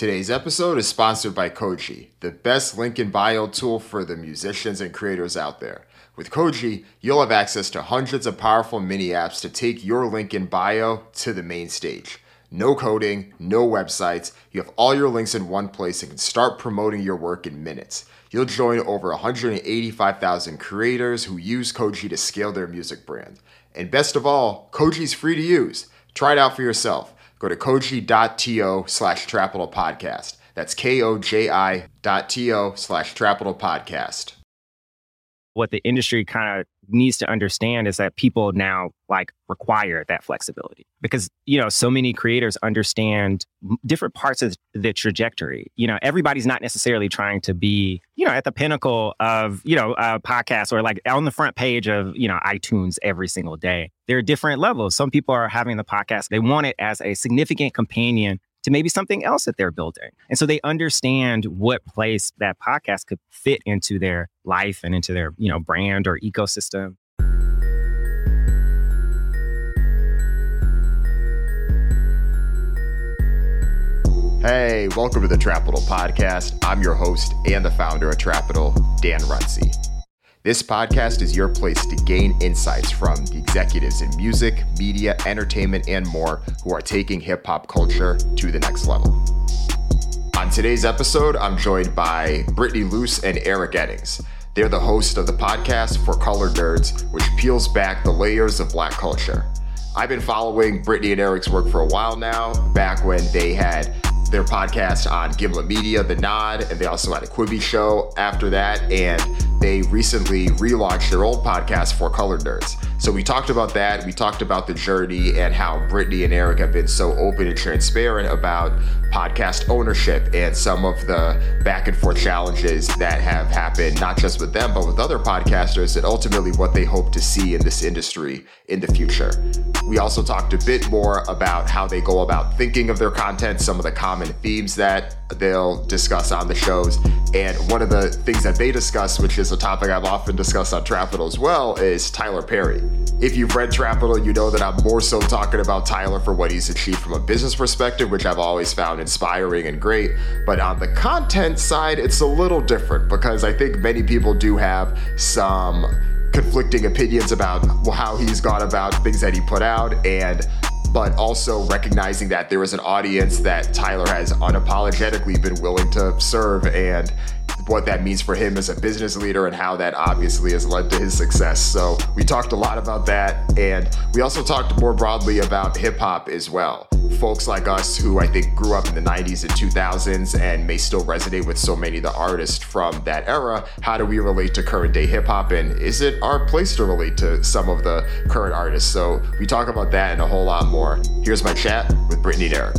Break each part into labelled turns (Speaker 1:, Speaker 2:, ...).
Speaker 1: Today's episode is sponsored by Koji, the best link in bio tool for the musicians and creators out there. With Koji, you'll have access to hundreds of powerful mini apps to take your link in bio to the main stage. No coding, no websites. You have all your links in one place and can start promoting your work in minutes. You'll join over 185,000 creators who use Koji to scale their music brand. And best of all, Koji's free to use. Try it out for yourself go to koji.to slash trapital podcast. That's K-O-J-I dot T-O slash trapital podcast.
Speaker 2: What the industry kind of needs to understand is that people now like require that flexibility because you know so many creators understand different parts of the trajectory. You know everybody's not necessarily trying to be you know at the pinnacle of you know a podcast or like on the front page of you know itunes every single day. There are different levels. Some people are having the podcast they want it as a significant companion to maybe something else that they're building. And so they understand what place that podcast could fit into their life and into their, you know, brand or ecosystem.
Speaker 1: Hey, welcome to the Trapital Podcast. I'm your host and the founder of Trapital, Dan Runcie. This podcast is your place to gain insights from the executives in music, media, entertainment, and more who are taking hip hop culture to the next level. On today's episode, I'm joined by Brittany Luce and Eric Eddings. They're the host of the podcast For Colored Nerds, which peels back the layers of black culture. I've been following Brittany and Eric's work for a while now, back when they had their podcast on Gimlet Media, The Nod, and they also had a Quibi show after that. And they recently relaunched their old podcast for Colored Nerds. So we talked about that. We talked about the journey and how Brittany and Eric have been so open and transparent about podcast ownership and some of the back and forth challenges that have happened, not just with them, but with other podcasters, and ultimately what they hope to see in this industry in the future. We also talked a bit more about how they go about thinking of their content, some of the common themes that they'll discuss on the shows. And one of the things that they discuss, which is a topic I've often discussed on Trapital as well, is Tyler Perry. If you've read Trapital, you know that I'm more so talking about Tyler for what he's achieved from a business perspective, which I've always found inspiring and great. But on the content side, it's a little different because I think many people do have some conflicting opinions about how he's gone about things that he put out and but also recognizing that there is an audience that Tyler has unapologetically been willing to serve and what that means for him as a business leader and how that obviously has led to his success. So we talked a lot about that. And we also talked more broadly about hip hop as well. Folks like us who I think grew up in the 90s and 2000s and may still resonate with so many of the artists from that era. How do we relate to current day hip hop? And is it our place to relate to some of the current artists? So we talk about that and a whole lot more. Here's my chat with Brittany Eric.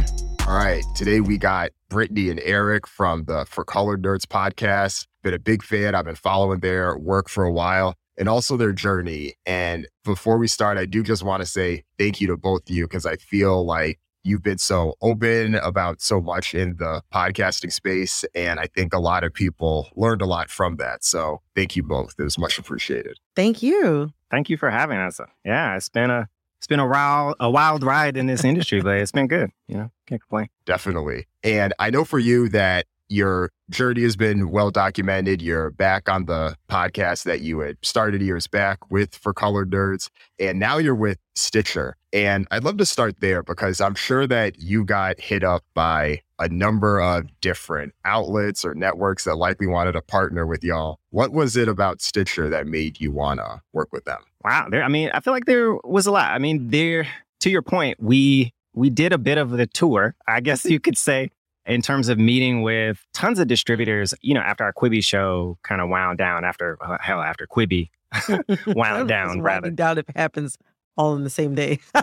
Speaker 1: All right. Today we got Brittany and Eric from the For Colored Nerds podcast. Been a big fan. I've been following their work for a while and also their journey. And before we start, I do just want to say thank you to both of you because I feel like you've been so open about so much in the podcasting space. And I think a lot of people learned a lot from that. So thank you both. It was much appreciated.
Speaker 3: Thank you.
Speaker 2: Thank you for having us. Yeah, it's been a it's been a wild a wild ride in this industry, but it's been good. You know, can't complain.
Speaker 1: Definitely. And I know for you that your journey has been well documented. You're back on the podcast that you had started years back with For Colored Nerds, and now you're with Stitcher. And I'd love to start there because I'm sure that you got hit up by a number of different outlets or networks that likely wanted to partner with y'all. What was it about Stitcher that made you want to work with them?
Speaker 2: Wow. There, I mean, I feel like there was a lot. I mean, there, to your point, we, we did a bit of the tour, I guess you could say, in terms of meeting with tons of distributors, you know, after our Quibi show kind of wound down after, uh, hell, after Quibi wound down, rather.
Speaker 3: down if it happens all in the same day.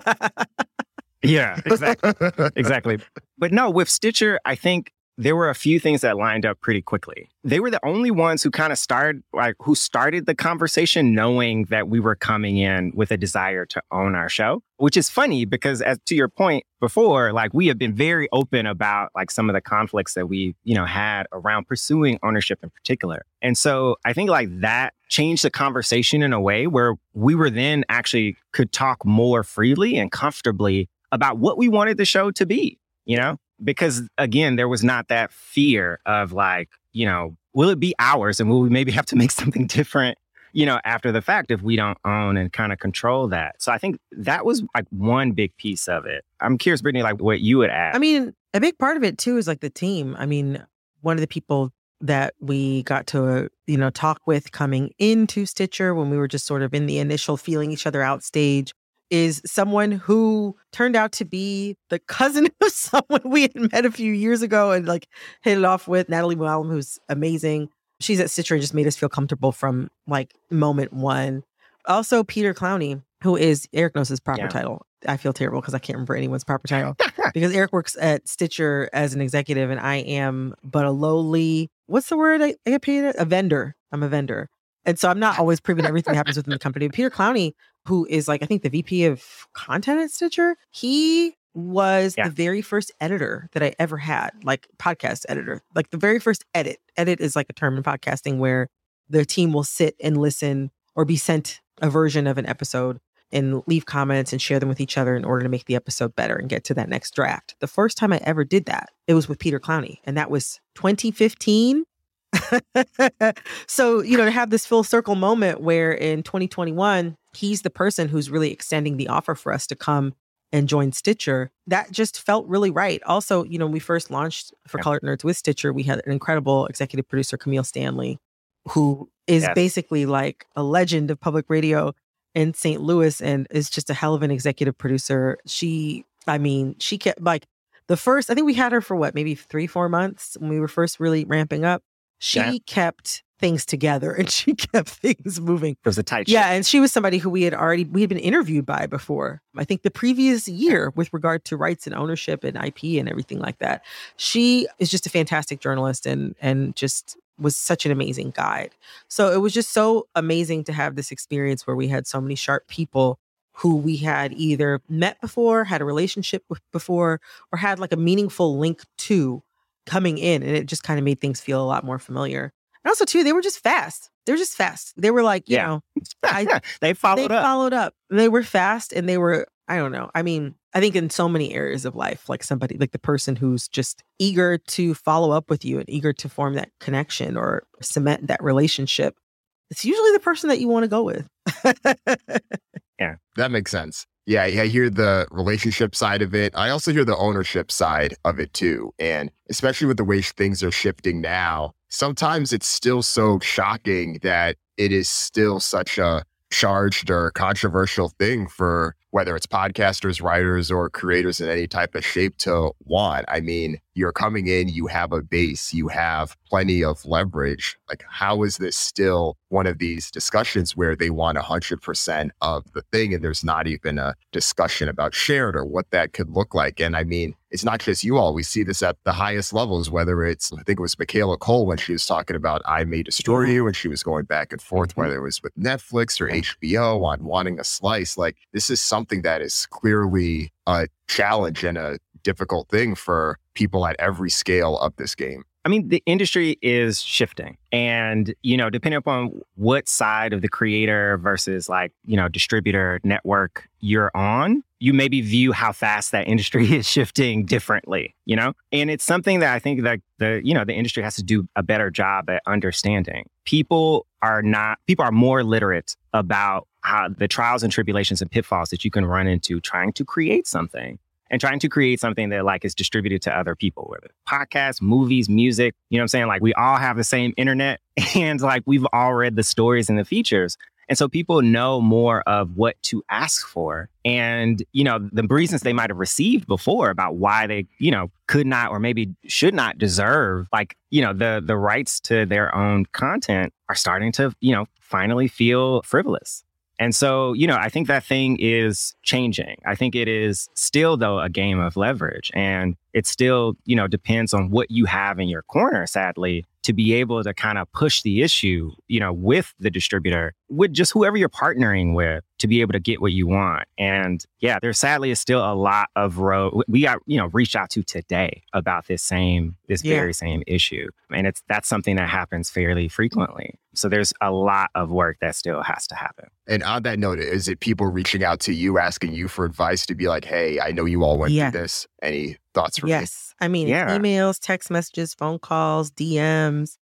Speaker 2: Yeah, exactly. exactly. But no, with Stitcher, I think there were a few things that lined up pretty quickly. They were the only ones who kind of started like who started the conversation knowing that we were coming in with a desire to own our show, which is funny because as to your point before, like we have been very open about like some of the conflicts that we, you know, had around pursuing ownership in particular. And so I think like that changed the conversation in a way where we were then actually could talk more freely and comfortably about what we wanted the show to be, you know? because again, there was not that fear of like, you know, will it be ours and will we maybe have to make something different, you know, after the fact if we don't own and kind of control that. So I think that was like one big piece of it. I'm curious, Brittany, like what you would add.
Speaker 3: I mean, a big part of it too is like the team. I mean, one of the people that we got to, you know, talk with coming into Stitcher when we were just sort of in the initial feeling each other out stage is someone who turned out to be the cousin of someone we had met a few years ago and like hit it off with Natalie Muallim, who's amazing. She's at Stitcher and just made us feel comfortable from like moment one. Also, Peter Clowney, who is Eric knows his proper
Speaker 2: Yeah.
Speaker 3: title. I feel terrible because I can't remember anyone's proper title because Eric works at Stitcher as an executive and I am but a lowly, what's the word I, I get paid? at? A vendor. I'm a vendor. And so I'm not always privy to everything that happens within the company. But Peter Clowney, who is like, I think the VP of content at Stitcher, he was
Speaker 2: Yeah.
Speaker 3: the very first editor that I ever had, like podcast editor, like the very first edit. Edit is like a term in podcasting where the team will sit and listen or be sent a version of an episode and leave comments and share them with each other in order to make the episode better and get to that next draft. The first time I ever did that, it was with Peter Clowney, and that was 2015. so, you know, to have this full circle moment where in 2021, he's the person who's really extending the offer for us to come and join Stitcher, that just felt really right. Also, you know, we first launched for
Speaker 2: Yeah.
Speaker 3: Colored Nerds with Stitcher, we had an incredible executive producer, Camille Stanley, who is
Speaker 2: Yes.
Speaker 3: basically like a legend of public radio in St. Louis and is just a hell of an executive producer. She, I mean, she kept like the first, I think we had her for what, maybe three, four months when we were first really ramping up. She
Speaker 2: Yeah.
Speaker 3: kept things together and she kept things moving.
Speaker 2: it was a tight
Speaker 3: Yeah,
Speaker 2: ship.
Speaker 3: and she was somebody who we had already we had been interviewed by before. I think the previous year with regard to rights and ownership and IP and everything like that. She is just a fantastic journalist and and just was such an amazing guide. So it was just so amazing to have this experience where we had so many sharp people who we had either met before, had a relationship with before, or had like a meaningful link to coming in and it just kind of made things feel a lot more familiar. And also too, they were just fast. They were just fast. They were like, you
Speaker 2: Yeah.
Speaker 3: know, I-
Speaker 2: they followed
Speaker 3: they
Speaker 2: up.
Speaker 3: followed up. They were fast and they were, I don't know. I mean, I think in so many areas of life, like somebody, like the person who's just eager to follow up with you and eager to form that connection or cement that relationship, it's usually the person that you want to go with.
Speaker 1: Yeah, that makes sense. Yeah, I hear the relationship side of it. I also hear the ownership side of it too. And especially with the way things are shifting now, sometimes it's still so shocking that it is still such a charged or controversial thing for whether it's podcasters, writers, or creators in any type of shape to want. I mean, you're coming in, you have a base, you have plenty of leverage. Like, how is this still one of these discussions where they want 100% of the thing and there's not even a discussion about shared or what that could look like? And I mean, it's not just you all. We see this at the highest levels, whether it's, I think it was Michaela Coel when she was talking about I May Destroy You and she was going back and forth,
Speaker 2: Mhm.
Speaker 1: whether it was with Netflix or HBO on wanting a slice. Like, this is something that is clearly a challenge and a difficult thing for people at every scale of this game.
Speaker 2: I mean, the industry is shifting. And, you know, depending upon what side of the creator versus like, you know, distributor network you're on, you maybe view how fast that industry is shifting differently, you know? And it's something that I think that the, you know, the industry has to do a better job at understanding. People are not, people are more literate about how the trials and tribulations and pitfalls that you can run into trying to create something and trying to create something that like is distributed to other people, whether podcasts, movies, music. You know what I'm saying? Like we all have the same internet and like we've all read the stories and the features. And so people know more of what to ask for. And, you know, the reasons they might have received before about why they, you know, could not or maybe should not deserve like, you know, the the rights to their own content are starting to, you know, finally feel frivolous. And so, you know, I think that thing is changing. I think it is still, though, a game of leverage. And it still, you know, depends on what you have in your corner, sadly, to be able to kind of push the issue, you know, with the distributor, with just whoever you're partnering with to be able to get what you want. And yeah, there sadly is still a lot of road we got, you know, reached out to today about this same, this yeah. very same issue. And it's that's something that happens fairly frequently. So there's a lot of work that still has to happen.
Speaker 1: And on that note, is it people reaching out to you asking you for advice to be like, hey, I know you all went yeah. through this. Any thoughts from
Speaker 3: yes. Me? I mean, yeah. emails, text messages, phone calls, DMs.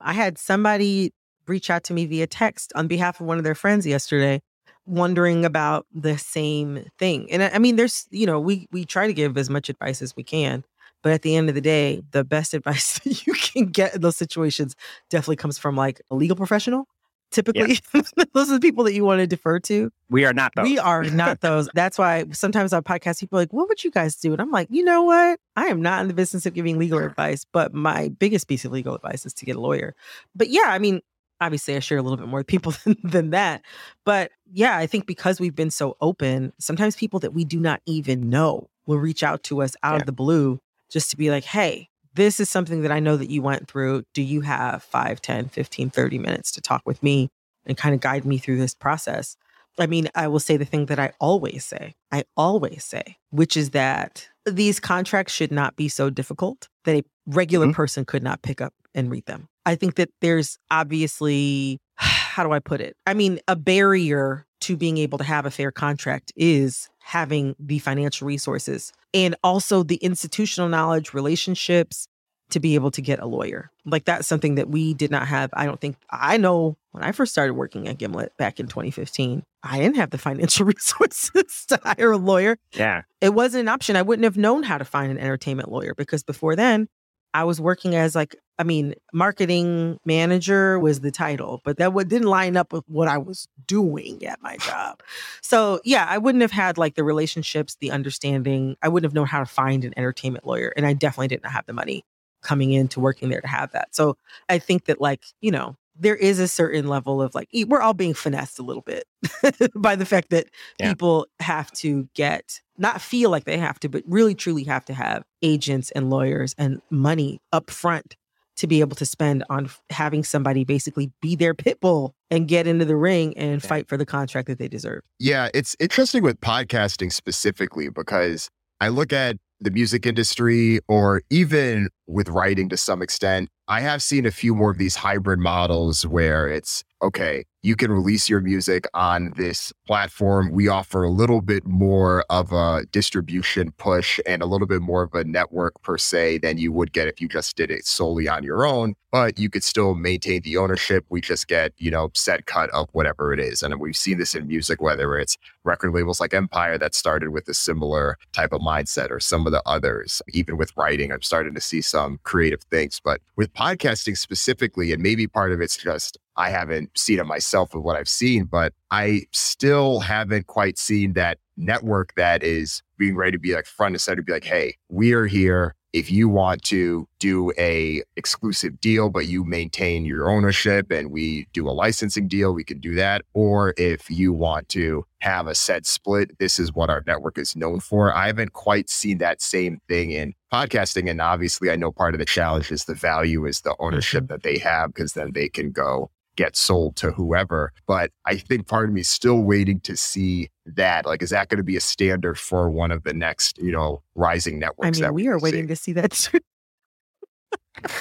Speaker 3: I had somebody reach out to me via text on behalf of one of their friends yesterday wondering about the same thing. And I, I mean, there's, you know, we we try to give as much advice as we can, but at the end of the day, the best advice that you can get in those situations definitely comes from like a legal professional. Typically, yeah. those are the people that you want to defer to.
Speaker 2: We are not those.
Speaker 3: We are not those. That's why sometimes on podcasts, people are like, what would you guys do? And I'm like, you know what? I am not in the business of giving legal advice, but my biggest piece of legal advice is to get a lawyer. But yeah, I mean, obviously I share a little bit more people than, than that. But yeah, I think because we've been so open, sometimes people that we do not even know will reach out to us out yeah. of the blue just to be like, hey, this is something that I know that you went through. Do you have 5, 10, 15, 30 minutes to talk with me and kind of guide me through this process? I mean, I will say the thing that I always say, I always say, which is that these contracts should not be so difficult that a regular mm-hmm. person could not pick up and read them. I think that there's obviously, how do I put it? I mean, a barrier to being able to have a fair contract is having the financial resources and also the institutional knowledge, relationships to be able to get a lawyer. Like that's something that we did not have. I don't think I know when I first started working at Gimlet back in 2015, I didn't have the financial resources to hire a lawyer.
Speaker 2: Yeah.
Speaker 3: It wasn't an option. I wouldn't have known how to find an entertainment lawyer because before then, I was working as like, I mean, marketing manager was the title, but that didn't line up with what I was doing at my job. So yeah, I wouldn't have had like the relationships, the understanding. I wouldn't have known how to find an entertainment lawyer, and I definitely didn't have the money coming into working there to have that. So I think that like you know there is a certain level of like we're all being finessed a little bit by the fact that yeah. people have to get not feel like they have to but really truly have to have agents and lawyers and money up front to be able to spend on having somebody basically be their pit bull and get into the ring and fight for the contract that they deserve.
Speaker 1: Yeah, it's interesting with podcasting specifically because I look at the music industry or even with writing to some extent, I have seen a few more of these hybrid models where it's okay, you can release your music on this platform. We offer a little bit more of a distribution push and a little bit more of a network per se than you would get if you just did it solely on your own, but you could still maintain the ownership. We just get, you know, set cut of whatever it is. And we've seen this in music, whether it's record labels like Empire that started with a similar type of mindset or some of the others. Even with writing, I'm starting to see some creative things. But with podcasting specifically, and maybe part of it's just I haven't seen it myself of what I've seen, but I still haven't quite seen that network that is being ready to be like front and center, be like, hey, we are here. If you want to do a exclusive deal, but you maintain your ownership and we do a licensing deal, we can do that. Or if you want to have a set split, this is what our network is known for. I haven't quite seen that same thing in podcasting. And obviously, I know part of the challenge is the value is the ownership mm-hmm. that they have because then they can go get sold to whoever. But I think part of me is still waiting to see that. Like, is that going to be a standard for one of the next, you know, rising networks?
Speaker 3: I mean, we are waiting to see that too.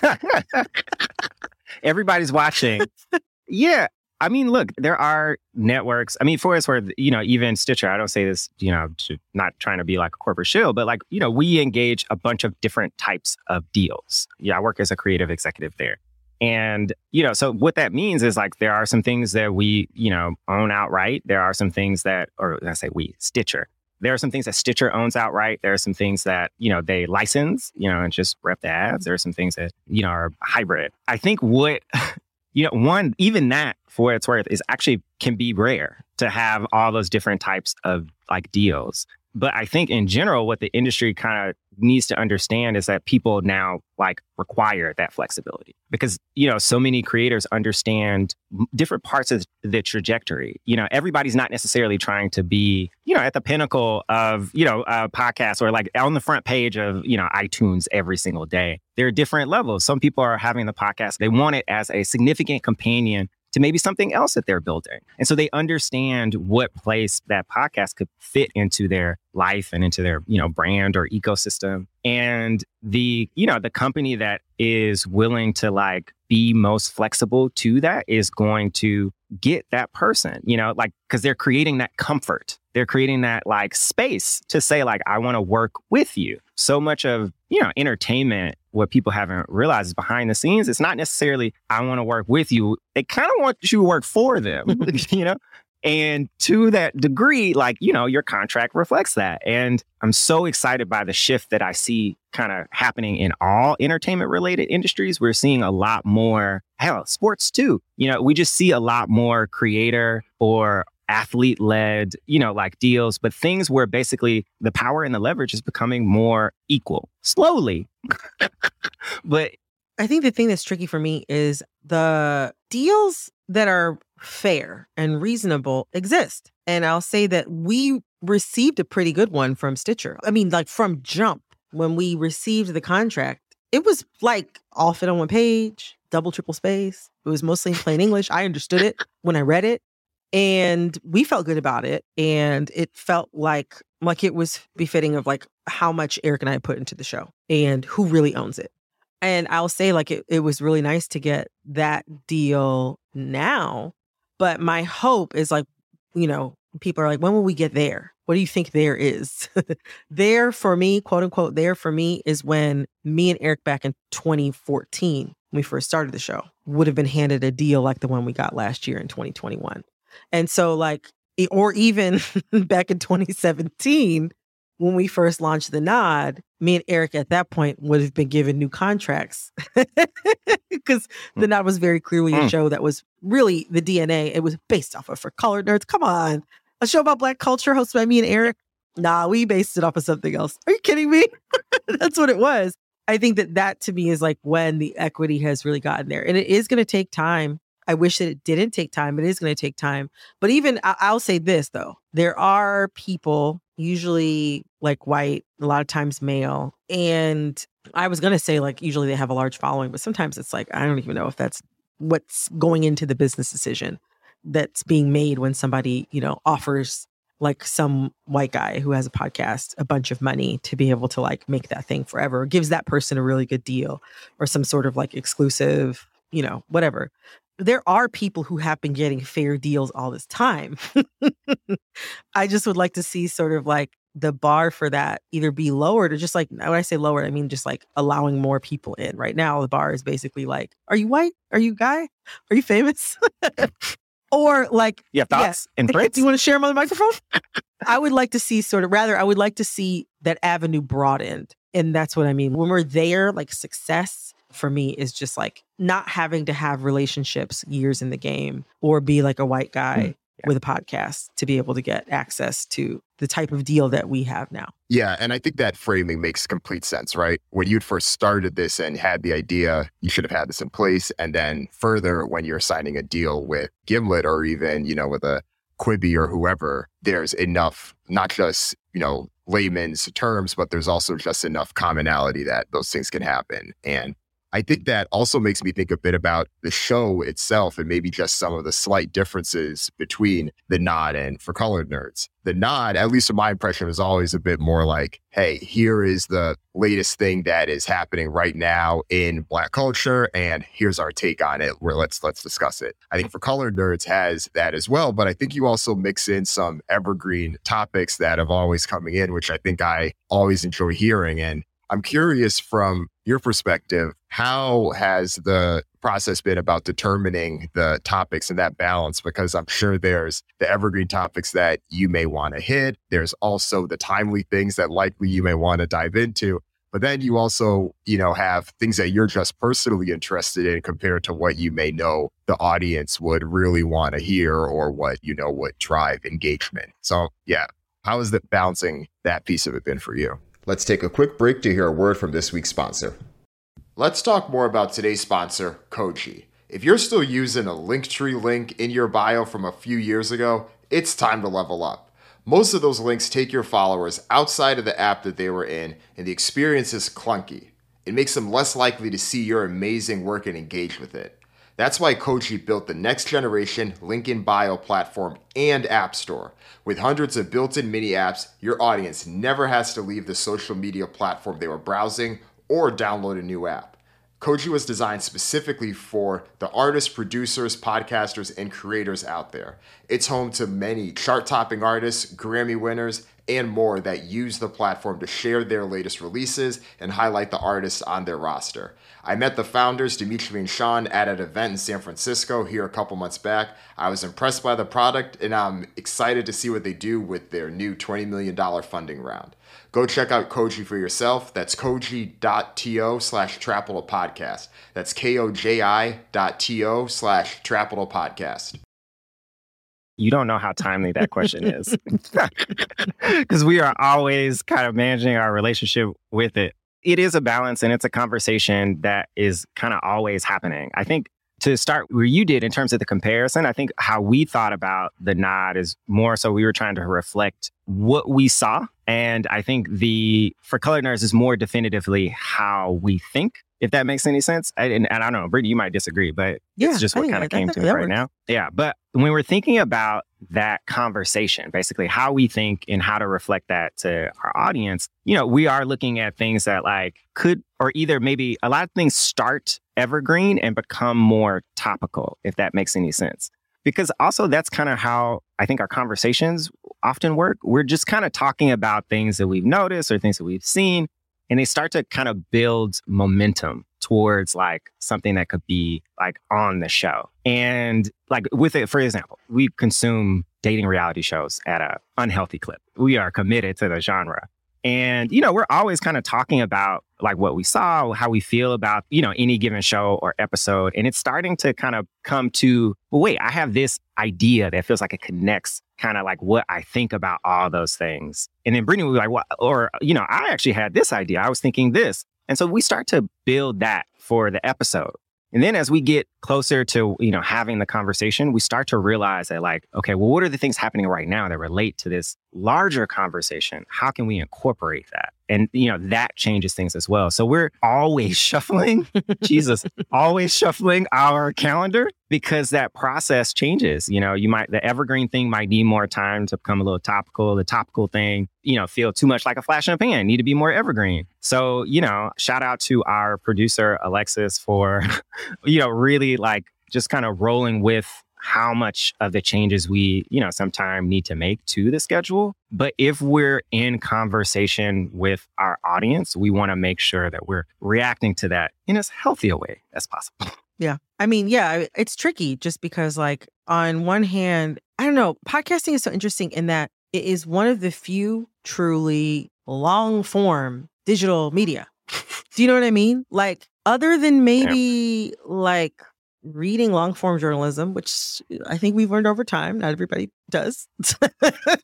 Speaker 2: Everybody's watching. Yeah. I mean, look, there are networks. I mean, for us, where you know, even Stitcher. I don't say this, you know, to not trying to be like a corporate shill, but like you know, we engage a bunch of different types of deals. Yeah, I work as a creative executive there, and, you know, so what that means is like there are some things that we, you know, own outright. There are some things that, or I say we, Stitcher. There are some things that Stitcher owns outright. There are some things that, you know, they license, you know, and just rep the ads. Mm-hmm. There are some things that, you know, are hybrid. I think what, you know, one, even that for what it's worth is actually can be rare to have all those different types of like deals. But I think in general, what the industry kind of needs to understand is that people now like require that flexibility. Because you know so many creators understand different parts of the trajectory. You know everybody's not necessarily trying to be you know at the pinnacle of you know a podcast or like on the front page of you know itunes every single day. There are different levels. Some people are having the podcast they want it as a significant companion to maybe something else that they're building. And so they understand what place that podcast could fit into their life and into their, you know, brand or ecosystem. And the, you know, the company that is willing to like be most flexible to that is going to get that person, you know, like, cause they're creating that comfort. They're creating that like space to say, like, I want to work with you. So much of, you know, entertainment, what people haven't realized is behind the scenes, it's not necessarily, I want to work with you. They kind of want you to work for them, you know? And to that degree, like, you know, your contract reflects that. And I'm so excited by the shift that I see kind of happening in all entertainment related industries. We're seeing a lot more, hell, sports too. You know, we just see a lot more creator or athlete led, you know, like deals, but things where basically the power and the leverage is becoming more equal slowly. but
Speaker 3: I think the thing that's tricky for me is the deals that are fair and reasonable exist. And I'll say that we received a pretty good one from Stitcher. I mean, like from jump, when we received the contract, it was like all fit on one page, double, triple space. It was mostly in plain English. I understood it when I read it. And we felt good about it. And it felt like like it was befitting of like how much Eric and I put into the show and who really owns it. And I'll say like it, it was really nice to get that deal now. But my hope is like, you know, people are like, when will we get there? What do you think there is? there for me, quote unquote, there for me is when me and Eric back in 2014, when we first started the show, would have been handed a deal like the one we got last year in 2021. And so, like, or even back in 2017, when we first launched the nod, me and Eric at that point would have been given new contracts because hmm. the nod was very clearly a hmm. show that was really the DNA. It was based off of for colored nerds. Come on, a show about black culture hosted by me and Eric. Nah, we based it off of something else. Are you kidding me? That's what it was. I think that that to me is like when the equity has really gotten there, and it is going to take time. I wish that it didn't take time. It is going to take time. But even I'll say this though, there are people usually like white, a lot of times male. And I was going to say, like, usually they have a large following, but sometimes it's like, I don't even know if that's what's going into the business decision that's being made when somebody, you know, offers like some white guy who has a podcast a bunch of money to be able to like make that thing forever, or gives that person a really good deal or some sort of like exclusive, you know, whatever there are people who have been getting fair deals all this time. I just would like to see sort of like the bar for that either be lowered or just like when I say lowered, I mean just like allowing more people in. Right now, the bar is basically like, are you white? Are you guy? Are you famous? or like,
Speaker 2: you have thoughts yeah, and threats?
Speaker 3: Do you want to share them on the microphone? I would like to see sort of rather, I would like to see that avenue broadened. And that's what I mean. When we're there, like success for me is just like not having to have relationships years in the game or be like a white guy mm, yeah. with a podcast to be able to get access to the type of deal that we have now.
Speaker 1: Yeah. And I think that framing makes complete sense, right? When you'd first started this and had the idea, you should have had this in place. And then further, when you're signing a deal with Gimlet or even, you know, with a Quibi or whoever, there's enough, not just, you know, layman's terms, but there's also just enough commonality that those things can happen. And I think that also makes me think a bit about the show itself and maybe just some of the slight differences between the nod and for colored nerds. The nod, at least in my impression, is always a bit more like, hey, here is the latest thing that is happening right now in black culture, and here's our take on it. Where let's let's discuss it. I think for colored nerds has that as well, but I think you also mix in some evergreen topics that have always coming in, which I think I always enjoy hearing. And I'm curious from your perspective, how has the process been about determining the topics and that balance? Because I'm sure there's the evergreen topics that you may want to hit. There's also the timely things that likely you may want to dive into. But then you also, you know, have things that you're just personally interested in compared to what you may know the audience would really want to hear or what, you know, would drive engagement. So yeah, how has the balancing that piece of it been for you? Let's take a quick break to hear a word from this week's sponsor. Let's talk more about today's sponsor, Koji. If you're still using a Linktree link in your bio from a few years ago, it's time to level up. Most of those links take your followers outside of the app that they were in, and the experience is clunky. It makes them less likely to see your amazing work and engage with it. That's why Koji built the next generation link in bio platform and App Store. With hundreds of built in mini apps, your audience never has to leave the social media platform they were browsing or download a new app. Koji was designed specifically for the artists, producers, podcasters, and creators out there. It's home to many chart topping artists, Grammy winners, and more that use the platform to share their latest releases and highlight the artists on their roster. I met the founders, Dimitri and Sean, at an event in San Francisco here a couple months back. I was impressed by the product and I'm excited to see what they do with their new $20 million funding round. Go check out Koji for yourself. That's koji.to slash Trapital Podcast. That's K-O-J-I T-O slash Trapital Podcast.
Speaker 2: You don't know how timely that question is. Because we are always kind of managing our relationship with it. It is a balance and it's a conversation that is kind of always happening. I think to start where you did in terms of the comparison, I think how we thought about the nod is more so we were trying to reflect what we saw. And I think the for colored nerds is more definitively how we think, if that makes any sense. I, and, and I don't know, Brittany, you might disagree, but
Speaker 3: Yeah,
Speaker 2: it's just what kind of came
Speaker 3: that-
Speaker 2: to me
Speaker 3: that
Speaker 2: right
Speaker 3: works.
Speaker 2: now. Yeah. But when we're thinking about that conversation, basically how we think and how to reflect that to our audience, you know, we are looking at things that like could, or either maybe a lot of things start evergreen and become more topical, if that makes any sense. Because also that's kind of how I think our conversations often work. We're just kind of talking about things that we've noticed or things that we've seen, and they start to kind of build momentum towards like something that could be like on the show. And like with it, for example, we consume dating reality shows at a unhealthy clip. We are committed to the genre. And, you know, we're always kind of talking about like what we saw, how we feel about, you know, any given show or episode. And it's starting to kind of come to, well, wait, I have this idea that feels like it connects kind of like what I think about all those things. And then Brittany be like, what? Or, you know, I actually had this idea. I was thinking this. And so we start to build that for the episode. And then as we get closer to, you know, having the conversation, we start to realize that like, okay, well, what are the things happening right now that relate to this larger conversation? How can we incorporate that? And, you know, that changes things as well. So we're always shuffling, Jesus, always shuffling our calendar because that process changes. You know, you might, the evergreen thing might need more time to become a little topical. The topical thing, you know, feel too much like a flash in a pan, need to be more evergreen. So, you know, shout out to our producer, Alexis, for, you know, really like just kind of rolling with how much of the changes we, you know, sometime need to make to the schedule. But if we're in conversation with our audience, we want to make sure that we're reacting to that in as healthy a way as possible.
Speaker 3: Yeah. I mean, yeah, it's tricky just because, like, on one hand, I don't know, podcasting is so interesting in that it is one of the few truly long form digital media. Do you know what I mean? Like, other than maybe like reading long form journalism, which I think we've learned over time, not everybody does. I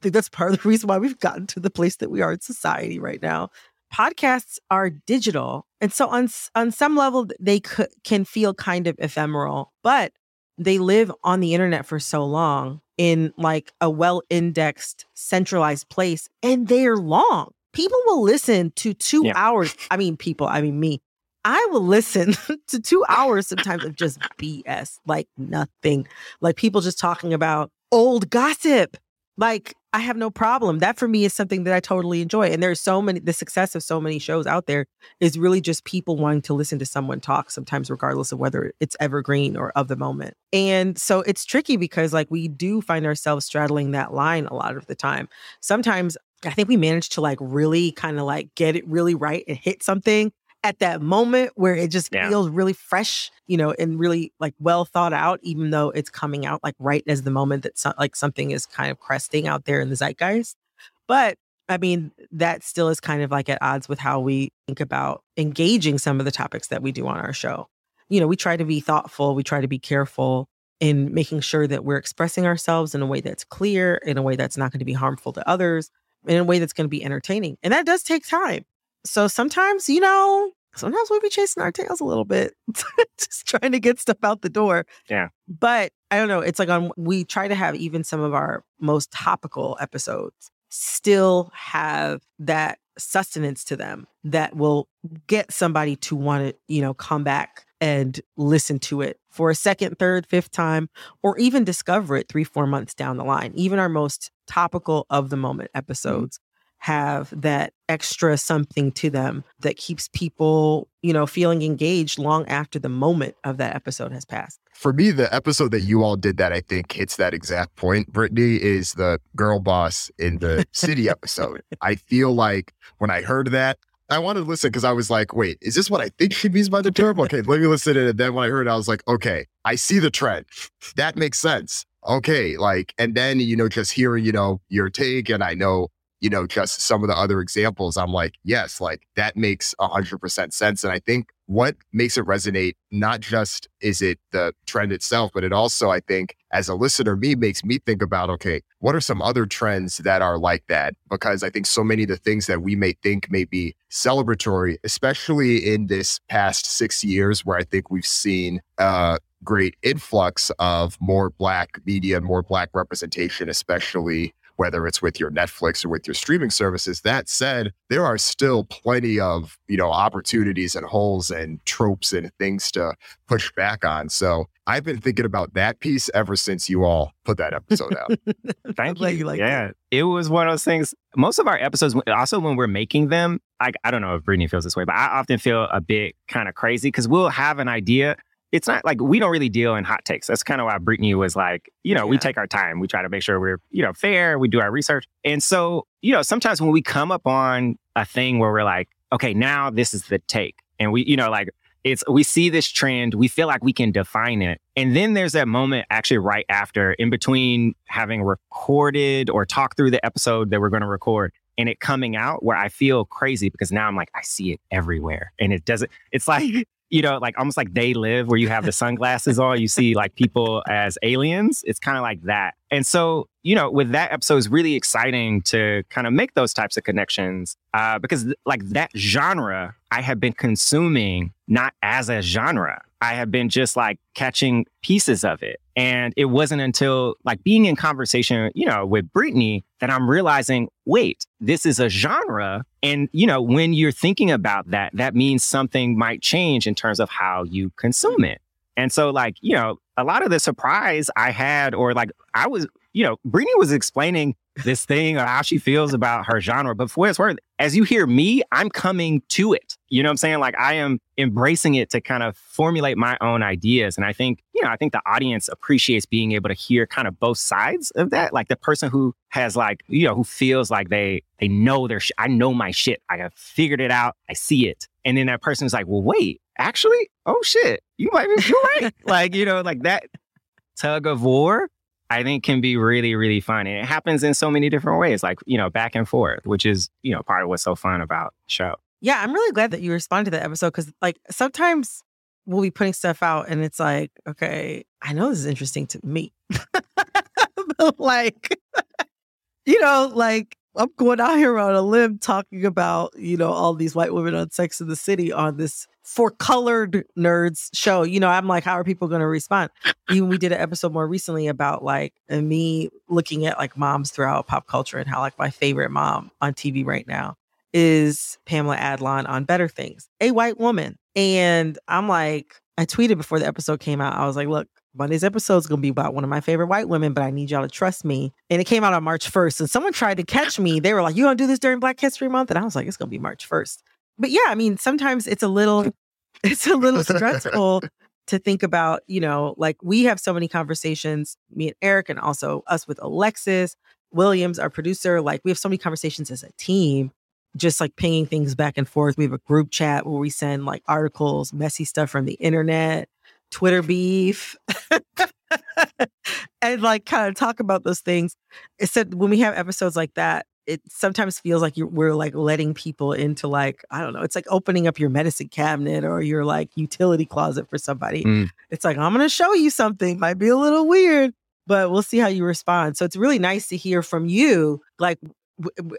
Speaker 3: think that's part of the reason why we've gotten to the place that we are in society right now podcasts are digital and so on on some level they could, can feel kind of ephemeral but they live on the internet for so long in like a well indexed centralized place and they're long people will listen to 2
Speaker 2: Yeah.
Speaker 3: hours i mean people i mean me I will listen to 2 hours sometimes of just BS like nothing like people just talking about old gossip like I have no problem. That for me is something that I totally enjoy. And there's so many the success of so many shows out there is really just people wanting to listen to someone talk sometimes regardless of whether it's evergreen or of the moment. And so it's tricky because like we do find ourselves straddling that line a lot of the time. Sometimes I think we manage to like really kind of like get it really right and hit something at that moment where it just
Speaker 2: Yeah.
Speaker 3: feels really fresh, you know, and really like well thought out, even though it's coming out like right as the moment that so, like something is kind of cresting out there in the zeitgeist. But I mean, that still is kind of like at odds with how we think about engaging some of the topics that we do on our show. You know, we try to be thoughtful, we try to be careful in making sure that we're expressing ourselves in a way that's clear, in a way that's not going to be harmful to others, in a way that's going to be entertaining. And that does take time. So sometimes, you know, sometimes we'll be chasing our tails a little bit, just trying to get stuff out the door.
Speaker 2: Yeah.
Speaker 3: But I don't know. It's like on, we try to have even some of our most topical episodes still have that sustenance to them that will get somebody to want to, you know, come back and listen to it for a second, third, fifth time, or even discover it three, four months down the line. Even our most topical of the moment mm-hmm. episodes have that extra something to them that keeps people, you know, feeling engaged long after the moment of that episode has passed.
Speaker 1: For me, the episode that you all did that I think hits that exact point, Brittany, is the girl boss in the city episode. I feel like when I heard that, I wanted to listen because I was like, wait, is this what I think she means by the term? Okay, let me listen to it. And then when I heard it, I was like, okay, I see the trend. That makes sense. Okay. Like, and then, you know, just hearing, you know, your take, and I know you know, just some of the other examples, I'm like, yes, like that makes 100% sense. And I think what makes it resonate, not just is it the trend itself, but it also, I think, as a listener, me makes me think about, okay, what are some other trends that are like that? Because I think so many of the things that we may think may be celebratory, especially in this past six years, where I think we've seen, uh, great influx of more black media and more black representation especially whether it's with your Netflix or with your streaming services. That said, there are still plenty of, you know, opportunities and holes and tropes and things to push back on. So I've been thinking about that piece ever since you all put that episode out.
Speaker 2: Thank you. you like yeah. That. It was one of those things. Most of our episodes, also when we're making them, I, I don't know if Brittany feels this way, but I often feel a bit kind of crazy because we'll have an idea it's not like we don't really deal in hot takes. That's kind of why Brittany was like, you know, yeah. we take our time. We try to make sure we're, you know, fair. We do our research. And so, you know, sometimes when we come up on a thing where we're like, okay, now this is the take. And we, you know, like it's, we see this trend, we feel like we can define it. And then there's that moment actually right after, in between having recorded or talked through the episode that we're going to record and it coming out where I feel crazy because now I'm like, I see it everywhere. And it doesn't, it's like, you know, like almost like they live where you have the sunglasses on, you see like people as aliens. It's kind of like that. And so, you know, with that episode, it's really exciting to kind of make those types of connections uh, because, like, that genre I have been consuming not as a genre. I have been just like catching pieces of it. And it wasn't until like being in conversation, you know, with Brittany that I'm realizing, wait, this is a genre. And, you know, when you're thinking about that, that means something might change in terms of how you consume it. And so, like, you know, a lot of the surprise I had, or like I was, you know, Brittany was explaining this thing or how she feels about her genre. But for what it's worth, as you hear me, I'm coming to it. You know what I'm saying? Like I am embracing it to kind of formulate my own ideas. And I think, you know, I think the audience appreciates being able to hear kind of both sides of that. Like the person who has like, you know, who feels like they they know their sh- I know my shit. I have figured it out. I see it. And then that person is like, well, wait, actually, oh shit, you might be right. like, you know, like that tug of war I think can be really, really fun. And it happens in so many different ways, like, you know, back and forth, which is, you know, part of what's so fun about show.
Speaker 3: Yeah, I'm really glad that you responded to that episode because, like, sometimes we'll be putting stuff out and it's like, okay, I know this is interesting to me. but, like, you know, like, I'm going out here on a limb talking about, you know, all these white women on Sex in the City on this for colored nerds show. You know, I'm like, how are people going to respond? Even we did an episode more recently about like uh, me looking at like moms throughout pop culture and how like my favorite mom on TV right now is Pamela Adlon on Better Things, a white woman. And I'm like, I tweeted before the episode came out. I was like, look, Monday's episode is going to be about one of my favorite white women, but I need y'all to trust me. And it came out on March 1st. And someone tried to catch me. They were like, You going to do this during Black History Month? And I was like, It's going to be March 1st. But yeah, I mean, sometimes it's a little, it's a little stressful to think about, you know, like we have so many conversations, me and Eric, and also us with Alexis Williams, our producer. Like we have so many conversations as a team, just like pinging things back and forth. We have a group chat where we send like articles, messy stuff from the internet Twitter beef, and like kind of talk about those things. It said when we have episodes like that, it sometimes feels like we're like letting people into like I don't know. It's like opening up your medicine cabinet or your like utility closet for somebody. Mm. It's like I'm gonna show you something. Might be a little weird, but we'll see how you respond. So it's really nice to hear from you, like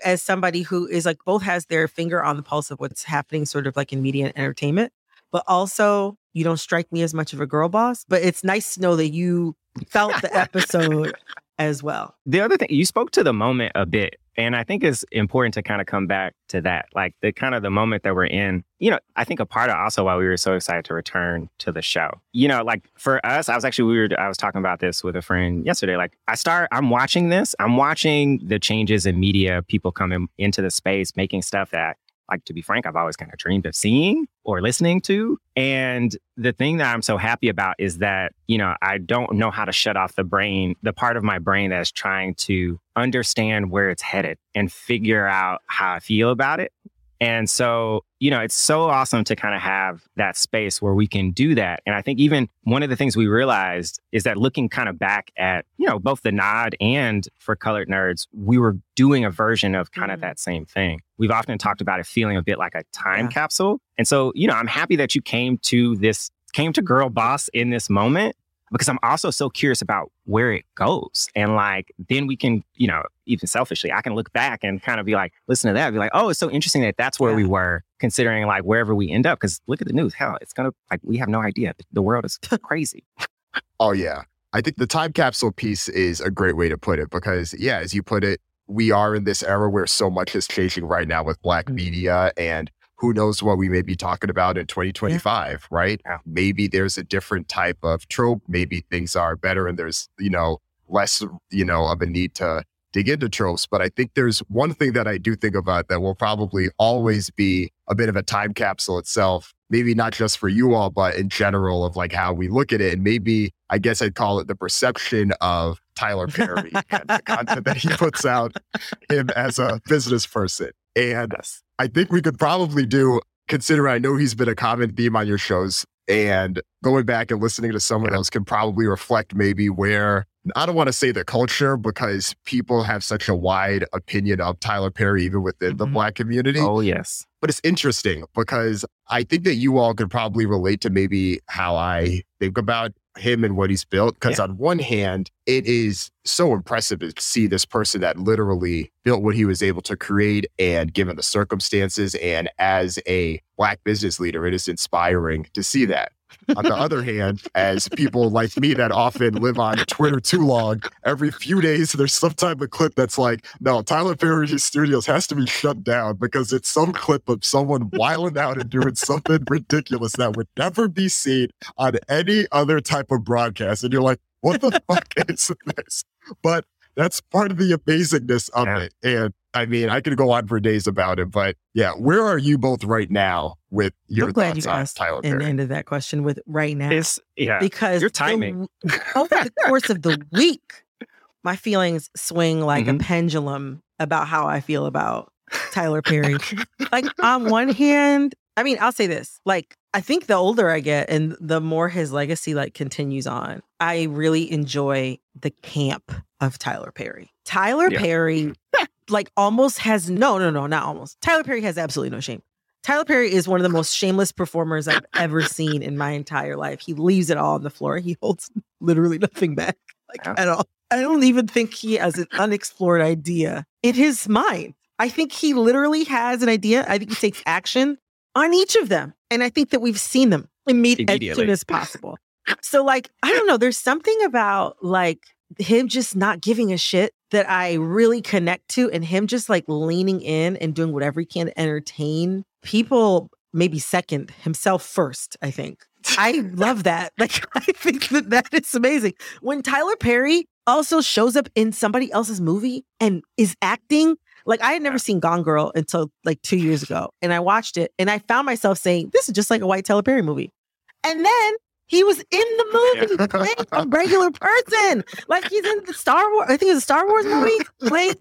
Speaker 3: as somebody who is like both has their finger on the pulse of what's happening, sort of like in media and entertainment, but also you don't strike me as much of a girl boss. But it's nice to know that you felt the episode as well.
Speaker 2: The other thing, you spoke to the moment a bit. And I think it's important to kind of come back to that, like the kind of the moment that we're in. You know, I think a part of also why we were so excited to return to the show. You know, like for us, I was actually weird. I was talking about this with a friend yesterday. Like I start, I'm watching this. I'm watching the changes in media, people coming into the space, making stuff that like to be frank, I've always kind of dreamed of seeing or listening to. And the thing that I'm so happy about is that, you know, I don't know how to shut off the brain, the part of my brain that's trying to understand where it's headed and figure out how I feel about it. And so, you know, it's so awesome to kind of have that space where we can do that. And I think even one of the things we realized is that looking kind of back at, you know, both the nod and for colored nerds, we were doing a version of kind of mm-hmm. that same thing. We've often talked about it feeling a bit like a time yeah. capsule. And so, you know, I'm happy that you came to this, came to Girl Boss in this moment because I'm also so curious about where it goes. And like, then we can, you know, even selfishly, I can look back and kind of be like, listen to that, be like, oh, it's so interesting that that's where yeah. we were considering like wherever we end up. Cause look at the news. Hell, it's going to, like, we have no idea. The world is crazy.
Speaker 1: oh, yeah. I think the time capsule piece is a great way to put it because, yeah, as you put it, we are in this era where so much is changing right now with Black mm-hmm. media and who knows what we may be talking about in 2025, yeah. right? Maybe there's a different type of trope. Maybe things are better and there's, you know, less, you know, of a need to dig into tropes. But I think there's one thing that I do think about that will probably always be a bit of a time capsule itself. Maybe not just for you all, but in general of like how we look at it. And maybe I guess I'd call it the perception of Tyler Perry and the content that he puts out him as a business person. And yes. I think we could probably do, considering I know he's been a common theme on your shows, and going back and listening to someone else can probably reflect maybe where I don't want to say the culture because people have such a wide opinion of Tyler Perry, even within mm-hmm. the Black community.
Speaker 2: Oh, yes.
Speaker 1: But it's interesting because I think that you all could probably relate to maybe how I think about him and what he's built. Because yeah. on one hand, it is so impressive to see this person that literally built what he was able to create and given the circumstances. And as a Black business leader, it is inspiring to see that. On the other hand, as people like me that often live on Twitter too long, every few days there's some type of clip that's like, no, Tyler Perry Studios has to be shut down because it's some clip of someone wiling out and doing something ridiculous that would never be seen on any other type of broadcast. And you're like, what the fuck is this? But that's part of the amazingness of yeah. it. And I mean, I could go on for days about it, but yeah, where are you both right now with your I'm glad thoughts you on Tyler Perry?
Speaker 3: And ended that question with right now.
Speaker 2: It's, yeah,
Speaker 3: because
Speaker 2: your timing
Speaker 3: the, over the course of the week, my feelings swing like mm-hmm. a pendulum about how I feel about Tyler Perry. like on one hand, I mean, I'll say this: like I think the older I get and the more his legacy like continues on, I really enjoy the camp of Tyler Perry. Tyler yeah. Perry like almost has no, no, no, not almost. Tyler Perry has absolutely no shame. Tyler Perry is one of the most shameless performers I've ever seen in my entire life. He leaves it all on the floor. He holds literally nothing back, like yeah. at all. I don't even think he has an unexplored idea in his mind. I think he literally has an idea. I think he takes action on each of them. And I think that we've seen them immediately as soon as possible. So, like, I don't know, there's something about like him just not giving a shit that I really connect to and him just like leaning in and doing whatever he can to entertain people, maybe second, himself first, I think. I love that. Like, I think that that is amazing. When Tyler Perry also shows up in somebody else's movie and is acting, like I had never seen Gone Girl until like two years ago. And I watched it and I found myself saying, this is just like a white Tyler Perry movie. And then he was in the movie playing a regular person. Like he's in the Star Wars, I think it's a Star Wars movie, playing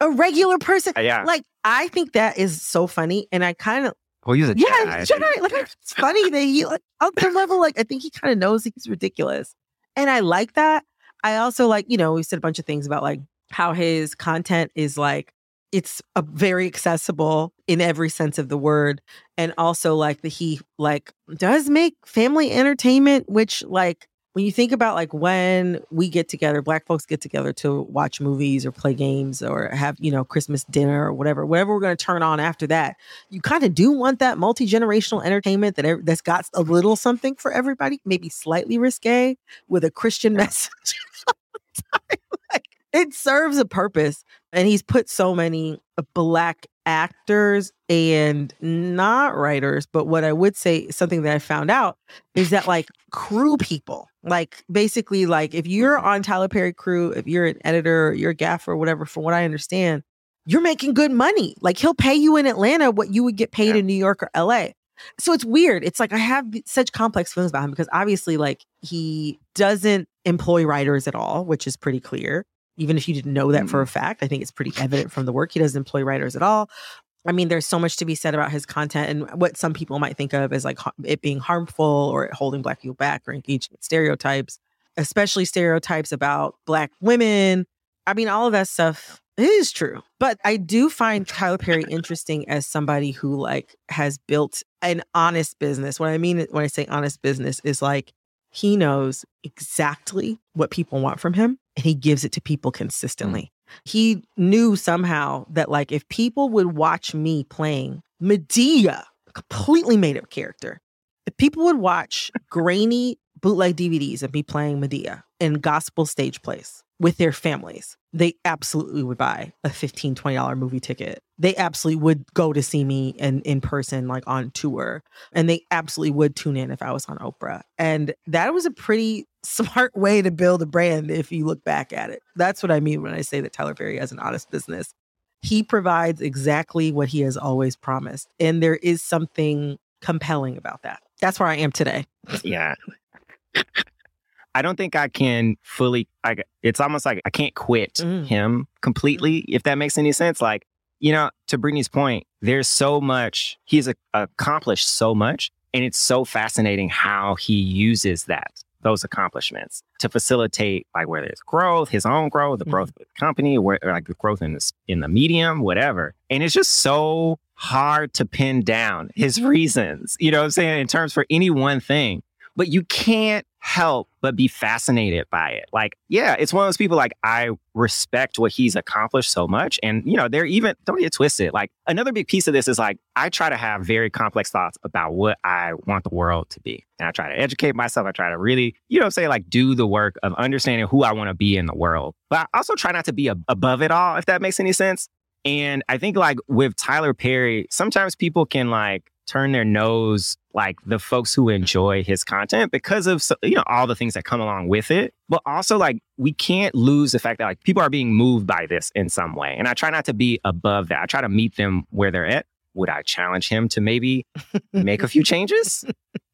Speaker 3: a regular person.
Speaker 2: Uh, yeah.
Speaker 3: Like I think that is so funny. And I kind of
Speaker 2: well, he's a
Speaker 3: yeah, Jedi. Like it's funny that he like on the level, like I think he kind of knows he's ridiculous. And I like that. I also like, you know, we said a bunch of things about like how his content is like it's a very accessible in every sense of the word and also like the he like does make family entertainment which like when you think about like when we get together black folks get together to watch movies or play games or have you know christmas dinner or whatever whatever we're going to turn on after that you kind of do want that multi-generational entertainment that that's got a little something for everybody maybe slightly risque with a christian message. It serves a purpose And he's put so many uh, black actors and not writers. But what I would say, something that I found out is that like crew people, like basically, like if you're on Tyler Perry crew, if you're an editor, you're a gaffer, or whatever, from what I understand, you're making good money. Like he'll pay you in Atlanta what you would get paid yeah. in New York or LA. So it's weird. It's like I have such complex feelings about him because obviously, like, he doesn't employ writers at all, which is pretty clear. Even if you didn't know that mm-hmm. for a fact, I think it's pretty evident from the work. He doesn't employ writers at all. I mean, there's so much to be said about his content and what some people might think of as like it being harmful or holding Black people back or engaging in stereotypes, especially stereotypes about Black women. I mean, all of that stuff is true. But I do find Tyler Perry interesting as somebody who like has built an honest business. What I mean when I say honest business is like he knows exactly what people want from him and he gives it to people mm. consistently. He knew somehow that like if people would watch me playing Madea, completely made up character, if people would watch grainy bootleg DVDs of me playing Madea in gospel stage plays, with their families. They absolutely would buy a $15, $20 movie ticket. They absolutely would go to see me in, in person, like on tour. And they absolutely would tune in if I was on Oprah. And that was a pretty smart way to build a brand if you look back at it. That's what I mean when I say that Tyler Perry has an honest business. He provides exactly what he has always promised. And there is something compelling about that. That's where I am today.
Speaker 2: Yeah. I don't think I can fully like it's almost like I can't quit mm. him completely, mm. if that makes any sense. Like, you know, to Brittany's point, there's so much, he's a, accomplished so much. And it's so fascinating how he uses that, those accomplishments to facilitate like where there's growth, his own growth, the growth mm. of the company, where like the growth in the in the medium, whatever. And it's just so hard to pin down his reasons, you know what I'm saying, in terms for any one thing but you can't help but be fascinated by it. Like, yeah, it's one of those people like I respect what he's accomplished so much. And, you know, they're even, don't get twisted. Like, another big piece of this is like, I try to have very complex thoughts about what I want the world to be. And I try to educate myself. I try to really, you know, say like do the work of understanding who I want to be in the world. But I also try not to be above it all, if that makes any sense. And I think like with Tyler Perry, sometimes people can like turn their nose like the folks who enjoy his content because of you know all the things that come along with it. But also like we can't lose the fact that like people are being moved by this in some way. And i try not to be above that. I try to meet them where they're at. Would i challenge him to maybe make a few changes?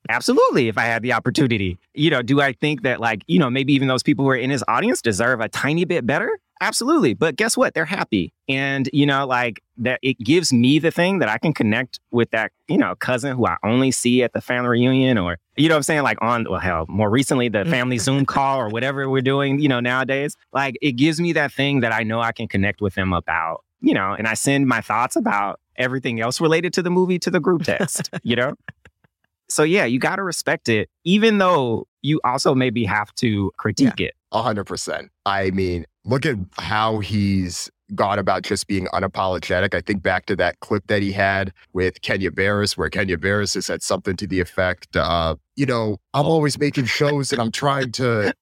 Speaker 2: Absolutely if i had the opportunity. You know do i think that like you know maybe even those people who are in his audience deserve a tiny bit better Absolutely. But guess what? They're happy. And, you know, like that it gives me the thing that I can connect with that, you know, cousin who I only see at the family reunion or, you know I'm saying? Like on, well, hell, more recently, the mm. family Zoom call or whatever we're doing, you know, nowadays. Like it gives me that thing that I know I can connect with them about, you know, and I send my thoughts about everything else related to the movie to the group text, you know? So yeah, you got to respect it, even though you also maybe have to critique yeah. it.
Speaker 1: A hundred percent. I mean, look at how he's gone about just being unapologetic. I think back to that clip that he had with Kenya Barris, where Kenya Barris has said something to the effect of, you know, I'm oh. always making shows and I'm trying to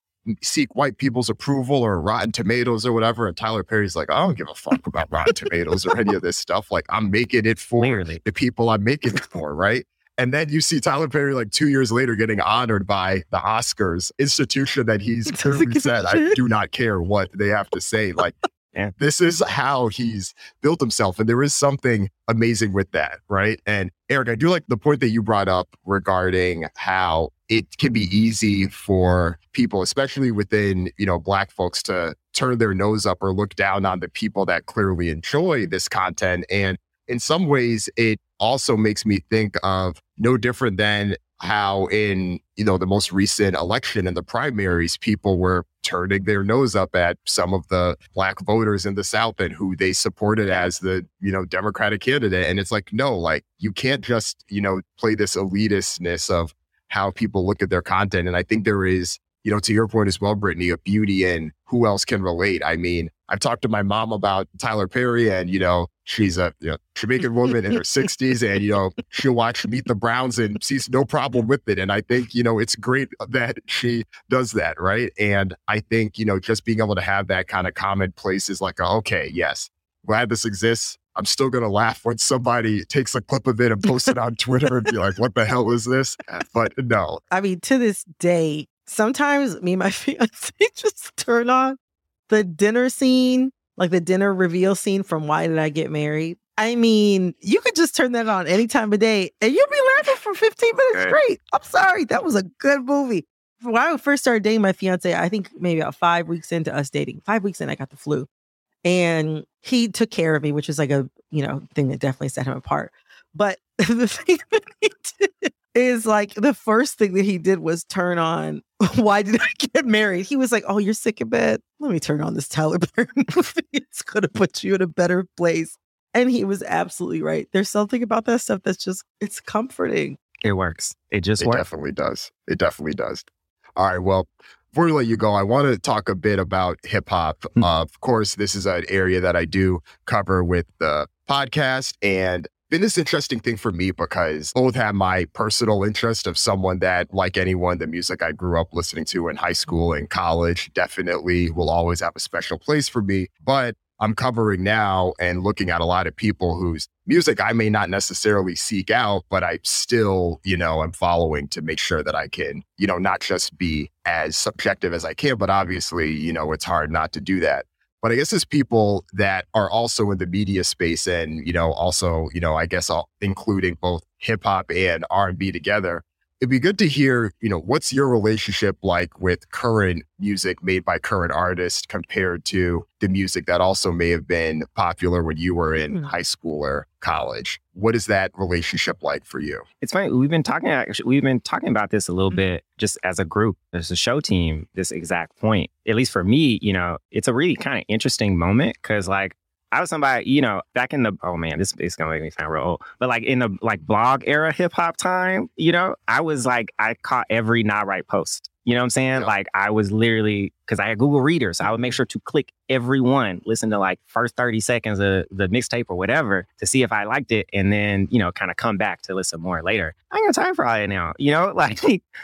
Speaker 1: seek white people's approval or Rotten Tomatoes or whatever. And Tyler Perry's like, I don't give a fuck about Rotten Tomatoes or any of this stuff. Like, I'm making it for Clearly. the people I'm making it for, right? And then you see Tyler Perry like two years later getting honored by the Oscars institution that he's clearly said, I do not care what they have to say. Like, yeah. this is how he's built himself. And there is something amazing with that, right? And Eric, I do like the point that you brought up regarding how it can be easy for people, especially within, you know, black folks to turn their nose up or look down on the people that clearly enjoy this content. And in some ways, it also makes me think of no different than how in you know the most recent election in the primaries people were turning their nose up at some of the black voters in the south and who they supported as the you know democratic candidate. And it's like no like you can't just you know play this elitistness of how people look at their content. And i think there is you know to your point as well brittany a beauty in who else can relate. I mean I've talked to my mom about Tyler Perry, and you know, she's a you know, Jamaican woman in her 60s, and you know, she'll watch Meet the Browns and sees no problem with it. And I think you know, it's great that she does that, right? And I think you know, just being able to have that kind of commonplace is like, okay, yes, glad this exists. I'm still gonna laugh when somebody takes a clip of it and posts it on Twitter and be like, "What the hell is this?" But no,
Speaker 3: I mean, to this day, sometimes me and my fiance just turn on the dinner scene, like the dinner reveal scene from Why Did I Get Married? I mean, you could just turn that on any time of day and you'll be laughing for 15 minutes straight. I'm sorry. That was a good movie. When I first started dating my fiance, I think maybe about five weeks into us dating, five weeks in, I got the flu. And he took care of me, which is like a, you know, thing that definitely set him apart. But the thing that he did is like the first thing that he did was turn on Why Did I Get Married? He was like, Oh, you're sick in bed. Let me turn on this Tyler Perry movie. It's gonna put you in a better place. And he was absolutely right. There's something about that stuff that's just it's comforting.
Speaker 2: It works. It just
Speaker 1: it
Speaker 2: works.
Speaker 1: definitely does. It definitely does. All right. Well, before we let you go, I want to talk a bit about hip hop. Mm-hmm. Uh, of course, this is an area that I do cover with the podcast. And been this interesting thing for me because both have my personal interest of someone that, like anyone, the music I grew up listening to in high school and college definitely will always have a special place for me. But I'm covering now and looking at a lot of people whose music I may not necessarily seek out, but I still, you know, I'm following to make sure that I can, you know, not just be as subjective as I can, but obviously, you know, it's hard not to do that. But I guess as people that are also in the media space and, you know, also, you know, I guess all, including both hip hop and R&B together, it'd be good to hear, you know, what's your relationship like with current music made by current artists compared to the music that also may have been popular when you were in mm. high school or college. What is that relationship like for you?
Speaker 2: It's funny. We've been talking actually, we've been talking about this a little mm. bit just as a group, as a show team, this exact point. At least for me, you know, it's a really kind of interesting moment because like I was somebody, you know, back in the oh man, this is gonna make me sound real old, but like in the like blog era hip hop time, you know, I was like I caught every Nah Right post. You know what I'm saying? Yeah. Like I was literally because I had Google Reader, so I would make sure to click every one, listen to like first 30 seconds of the mixtape or whatever to see if I liked it, and then you know kind of come back to listen more later. I ain't got time for all that now. You know, like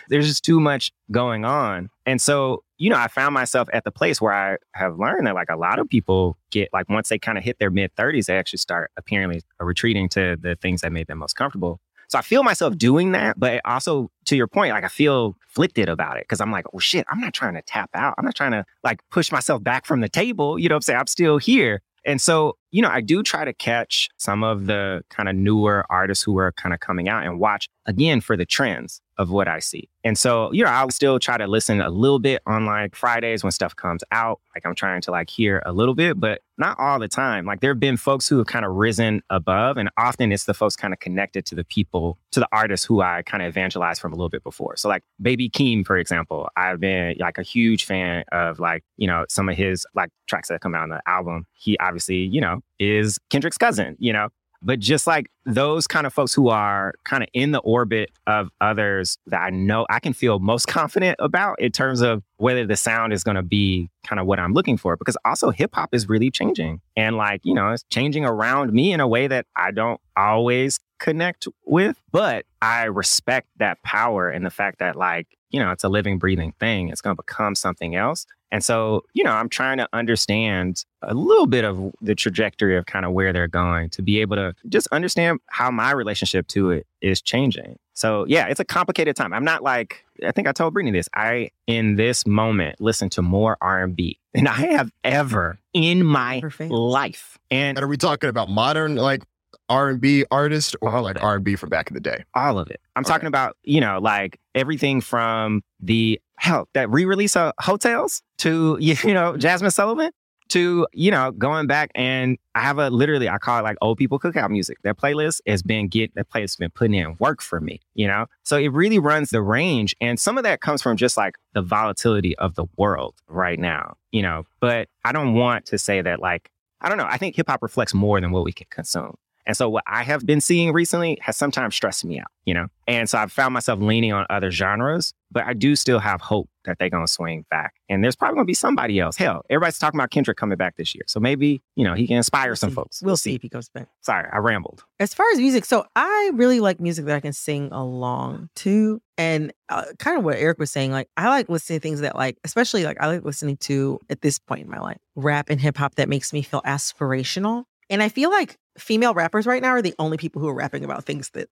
Speaker 2: there's just too much going on, and so you know, I found myself at the place where I have learned that like a lot of people get like once they kind of hit their mid 30s, they actually start apparently retreating to the things that made them most comfortable. So I feel myself doing that, but also to your point, like I feel afflicted about it because I'm like, oh shit, I'm not trying to tap out. I'm not trying to like push myself back from the table. You know what I'm saying? I'm still here. And so, you know, I do try to catch some of the kind of newer artists who are kind of coming out and watch again for the trends of what I see. And so, you know, I'll still try to listen a little bit on like Fridays when stuff comes out. Like I'm trying to like hear a little bit, but not all the time. Like there have been folks who have kind of risen above, and often it's the folks kind of connected to the people, to the artists who I kind of evangelized from a little bit before. So like Baby Keem, for example, I've been like a huge fan of like, you know, some of his like tracks that come out on the album. He obviously, you know, is Kendrick's cousin, you know, but just like those kind of folks who are kind of in the orbit of others that I know I can feel most confident about in terms of whether the sound is going to be kind of what I'm looking for. Because also hip hop is really changing. And like, you know, it's changing around me in a way that I don't always connect with. But I respect that power and the fact that, like, you know, it's a living, breathing thing. It's going to become something else. And so, you know, I'm trying to understand a little bit of the trajectory of kind of where they're going to be able to just understand how my relationship to it is changing. So, yeah, it's a complicated time. I'm not like I think I told Brittany this. I in this moment listen to more R&B than I have ever in my life.
Speaker 1: And, and are we talking about modern like R&B artist or like R&B from back in the day?
Speaker 2: All of it. I'm okay. talking about, you know, like everything from the hell that re-release of Hotels to you know Jazmine Sullivan to you know going back and I have a literally I call it like old people cookout music. That playlist has been get that playlist has been putting in work for me, you know. So it really runs the range, and some of that comes from just like the volatility of the world right now, you know. But I don't want to say that like I don't know. I think hip hop reflects more than what we can consume. And so what I have been seeing recently has sometimes stressed me out, you know? And so I've found myself leaning on other genres, but I do still have hope that they're going to swing back. And there's probably going to be somebody else. Hell, everybody's talking about Kendrick coming back this year. So maybe, you know, he can inspire
Speaker 3: We'll
Speaker 2: some
Speaker 3: see.
Speaker 2: folks.
Speaker 3: We'll see if he comes back.
Speaker 2: Sorry, I rambled.
Speaker 3: As far as music, so I really like music that I can sing along to. And uh, kind of what Eric was saying, like, I like listening to things that, like, especially like I like listening to at this point in my life, rap and hip hop that makes me feel aspirational. And I feel like female rappers right now are the only people who are rapping about things that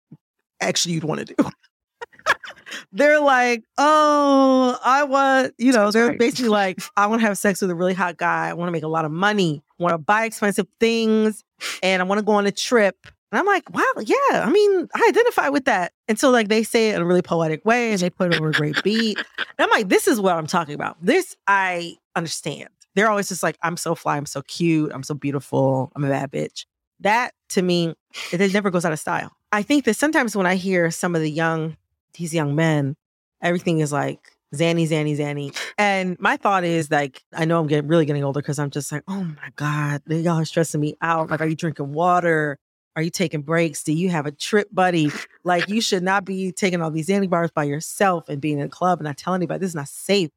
Speaker 3: actually you'd want to do. they're like, oh, I want, you know, they're basically like, I want to have sex with a really hot guy. I want to make a lot of money. I want to buy expensive things, and I want to go on a trip. And I'm like, wow, yeah. I mean, I identify with that. And so, like, they say it in a really poetic way, and they put it over a great beat. And I'm like, this is what I'm talking about. This I understand. They're always just like, I'm so fly, I'm so cute, I'm so beautiful, I'm a bad bitch. That to me, it never goes out of style. I think that sometimes when I hear some of the young, these young men, everything is like Xanny, Xanny, Xanny. And my thought is like, I know I'm getting really getting older because I'm just like, oh my God, y'all are stressing me out. Like, are you drinking water? Are you taking breaks? Do you have a trip buddy? Like, you should not be taking all these Xanny bars by yourself and being in a club and not telling anybody this is not safe.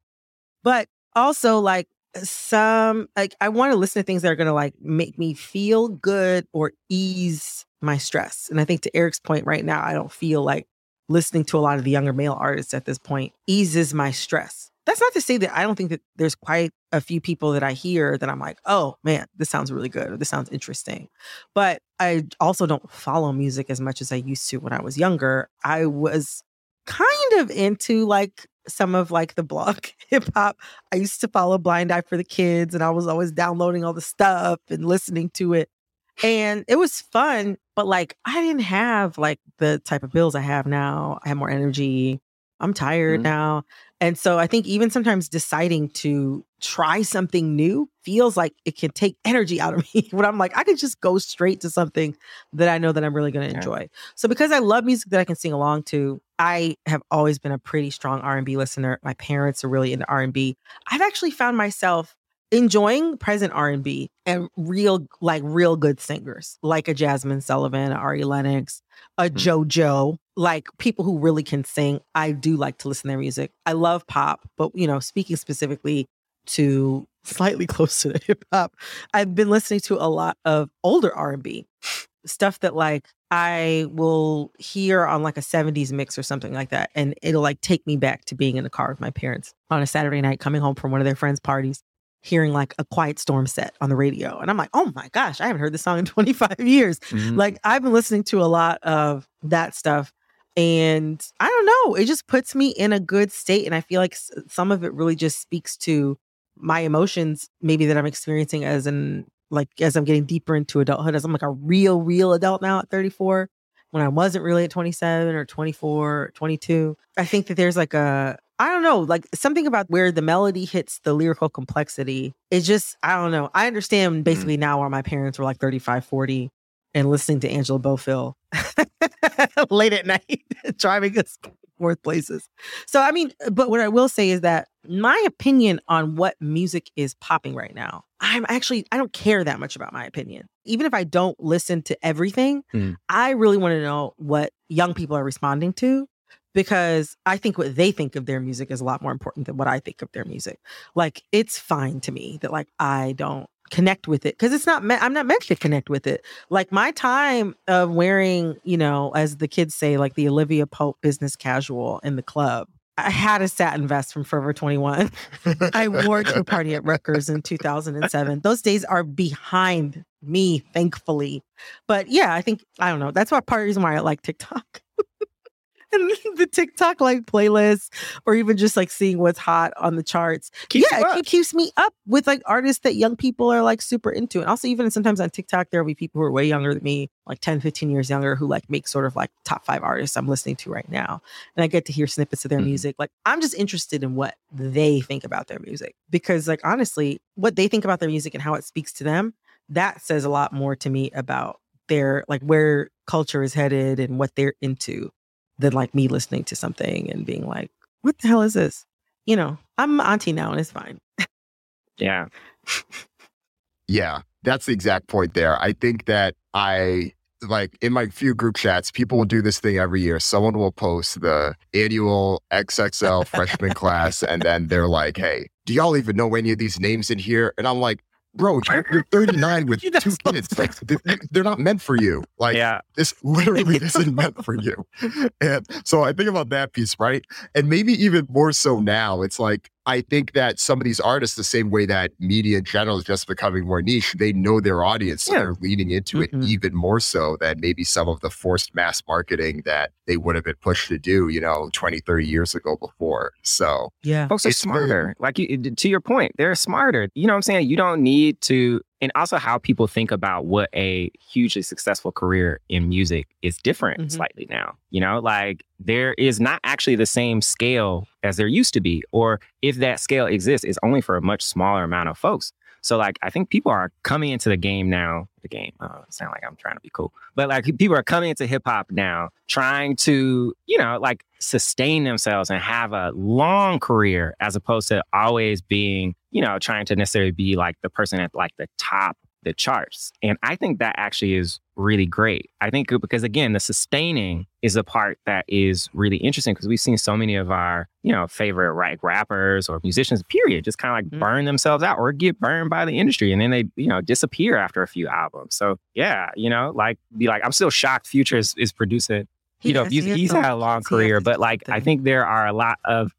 Speaker 3: But also, like, some like I want to listen to things that are going to like make me feel good or ease my stress. And I think to Eric's point right now, I don't feel like listening to a lot of the younger male artists at this point eases my stress. That's not to say that I don't think that there's quite a few people that I hear that I'm like, oh man, this sounds really good or this sounds interesting. But I also don't follow music as much as I used to when I was younger. I was kind of into like some of like the blog hip hop. I used to follow Blind Eye for the Kids and I was always downloading all the stuff and listening to it. And it was fun, but like I didn't have like the type of bills I have now. I have more energy. I'm tired
Speaker 1: Mhm.
Speaker 3: now. And so I think even sometimes deciding to try something new feels like it can take energy out of me when I'm like, I could just go straight to something that I know that I'm really going to enjoy. So because I love music that I can sing along to, I have always been a pretty strong R&B listener. My parents are really into R&B. I've actually found myself enjoying present R&B and real like real good singers like a Jazmine Sullivan, a Ari Lennox, a
Speaker 1: Mhm.
Speaker 3: JoJo, like people who really can sing. I do like to listen to their music. I love pop, but you know, speaking specifically to slightly closer to the hip hop, I've been listening to a lot of older R&B stuff that like I will hear on like a 70s mix or something like that and it'll like take me back to being in the car with my parents on a Saturday night coming home from one of their friends parties hearing like a quiet storm set on the radio and I'm like oh my gosh I haven't heard this song in 25 years
Speaker 2: Mhm.
Speaker 3: like I've been listening to a lot of that stuff and I don't know, it just puts me in a good state and I feel like s- some of it really just speaks to my emotions maybe that I'm experiencing as an like as I'm getting deeper into adulthood as I'm like a real real adult now at 34 when I wasn't really at 27 or 24 or 22. I think that there's like a I don't know, like something about where the melody hits the lyrical complexity. It's just, I don't know. I understand basically now where my parents were like 35, 40 and listening to Angela Bofill late at night, driving us forth places. So, I mean, but what I will say is that my opinion on what music is popping right now, I'm actually, I don't care that much about my opinion. Even if I don't listen to everything,
Speaker 2: Mm.
Speaker 3: I really want to know what young people are responding to because I think what they think of their music is a lot more important than what I think of their music. Like, it's fine to me that, like, I don't connect with it because it's not me- I'm not meant to connect with it. Like my time of wearing, you know, as the kids say, like the Olivia Pope business casual in the club. I had a satin vest from Forever 21. I wore to a party at Rutgers in 2007. Those days are behind me, thankfully. But yeah, I think I don't know. That's why part of the reason why I like TikTok. the TikTok like playlists, or even just like seeing what's hot on the charts.
Speaker 2: Keeps
Speaker 3: yeah, it keeps me up with like artists that young people are like super into. And also, even sometimes on TikTok, there will be people who are way younger than me, like 10, 15 years younger, who like make sort of like top five artists I'm listening to right now. And I get to hear snippets of their
Speaker 2: Mhm.
Speaker 3: music. Like, I'm just interested in what they think about their music because, like, honestly, what they think about their music and how it speaks to them, that says a lot more to me about their like where culture is headed and what they're into than like me listening to something and being like, what the hell is this? You know, I'm auntie now and it's fine.
Speaker 2: Yeah.
Speaker 1: Yeah, that's the exact point there. I think that I like in my few group chats, people will do this thing every year. Someone will post the annual XXL freshman class, and then they're like, "Hey, do y'all even know any of these names in here?" And I'm like, bro, you're 39 with two kids. Like, they're not meant for you. Like, yeah. this literally isn't meant for you. And so I think about that piece, right? And maybe even more so now, it's like, I think that some of these artists, the same way that media in general is just becoming more niche, they know their audience. So yeah. they're leaning into mm-hmm. it even more so than maybe some of the forced mass marketing that they would have been pushed to do, you know, 20, 30 years ago before. So,
Speaker 2: yeah, folks are smarter. like you, to your point, they're smarter. You know what I'm saying? You don't need to and also how people think about what a hugely successful career in music is different mm-hmm. slightly now. You know, like there is not actually the same scale as there used to be, or if that scale exists, it's only for a much smaller amount of folks. So like I think people are coming into the game now. The game. Uh, oh, sound like I'm trying to be cool, but like people are coming into hip hop now, trying to you know like sustain themselves and have a long career as opposed to always being you know trying to necessarily be like the person at like the top the charts. And I think that actually is really great. I think because again, the sustaining is the part that is really interesting because we've seen so many of our, you know, favorite like rappers or musicians, period, just kind of like mm-hmm. burn themselves out or get burned by the industry and then they, you know, disappear after a few albums. So yeah, you know, like be like, I'm still shocked Future is, is producing, you know, he's, he's had a long career, but like I think there are a lot of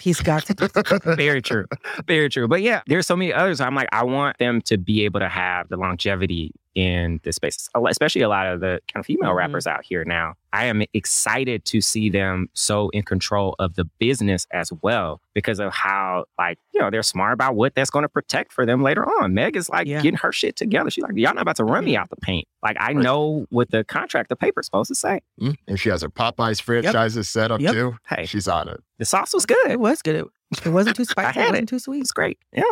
Speaker 3: He's got to.
Speaker 2: Very true. Very true. But yeah, there's so many others. I'm like, I want them to be able to have the longevity in this space, especially a lot of the kind of female mm-hmm. rappers out here now. I am excited to see them so in control of the business as well because of how, like, you know, they're smart about what that's going to protect for them later on. Meg is like yeah. getting her shit together. She's like, y'all not about to run mm-hmm. me out the paint. Like, I know what the contract, the paper's supposed to say.
Speaker 1: Mm-hmm. And she has her Popeyes franchises yep. set up yep. too. Hey, she's on it.
Speaker 2: The sauce was good.
Speaker 3: It was good. It, it wasn't too spicy. it wasn't too sweet.
Speaker 2: It's great. Yeah.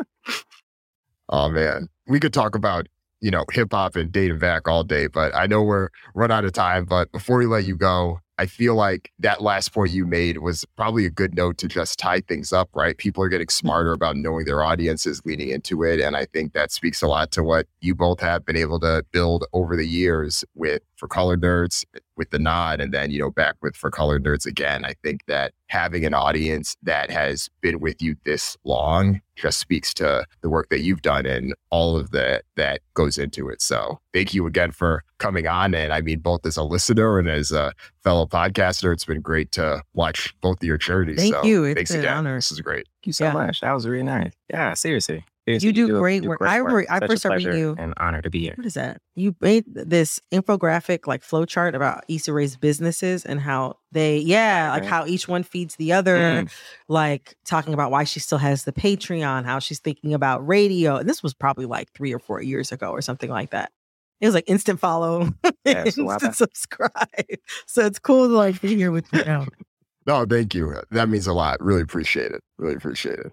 Speaker 1: Oh man, we could talk about you know, hip hop and dating back all day, but I know we're run out of time. But before we let you go, I feel like that last point you made was probably a good note to just tie things up, right? People are getting smarter about knowing their audiences, leaning into it. And I think that speaks a lot to what you both have been able to build over the years with for colored nerds with the nod and then you know back with for colored nerds again i think that having an audience that has been with you this long just speaks to the work that you've done and all of that that goes into it. So thank you again for coming on. And i mean both as a listener and as a fellow podcaster it's been great to watch both of your charities.
Speaker 3: thank
Speaker 1: so
Speaker 3: you. It's
Speaker 1: thanks
Speaker 3: an
Speaker 1: again.
Speaker 3: honor.
Speaker 1: This is great.
Speaker 2: Thank you so yeah. much. That was really nice. Yeah seriously
Speaker 3: you do, do great do work. I, re- I first started reading you.
Speaker 2: An honor to be here.
Speaker 3: What is that? You made this infographic like flow chart about Issa Rae's businesses and how they, yeah, like how each one feeds the other. Mm. Like talking about why she still has the Patreon, how she's thinking about radio. And this was probably like three or four years ago or something like that. It was like instant follow, yeah, instant subscribe. So it's cool to like be here with you now.
Speaker 1: no, thank you. That means a lot. Really appreciate it. Really appreciate it.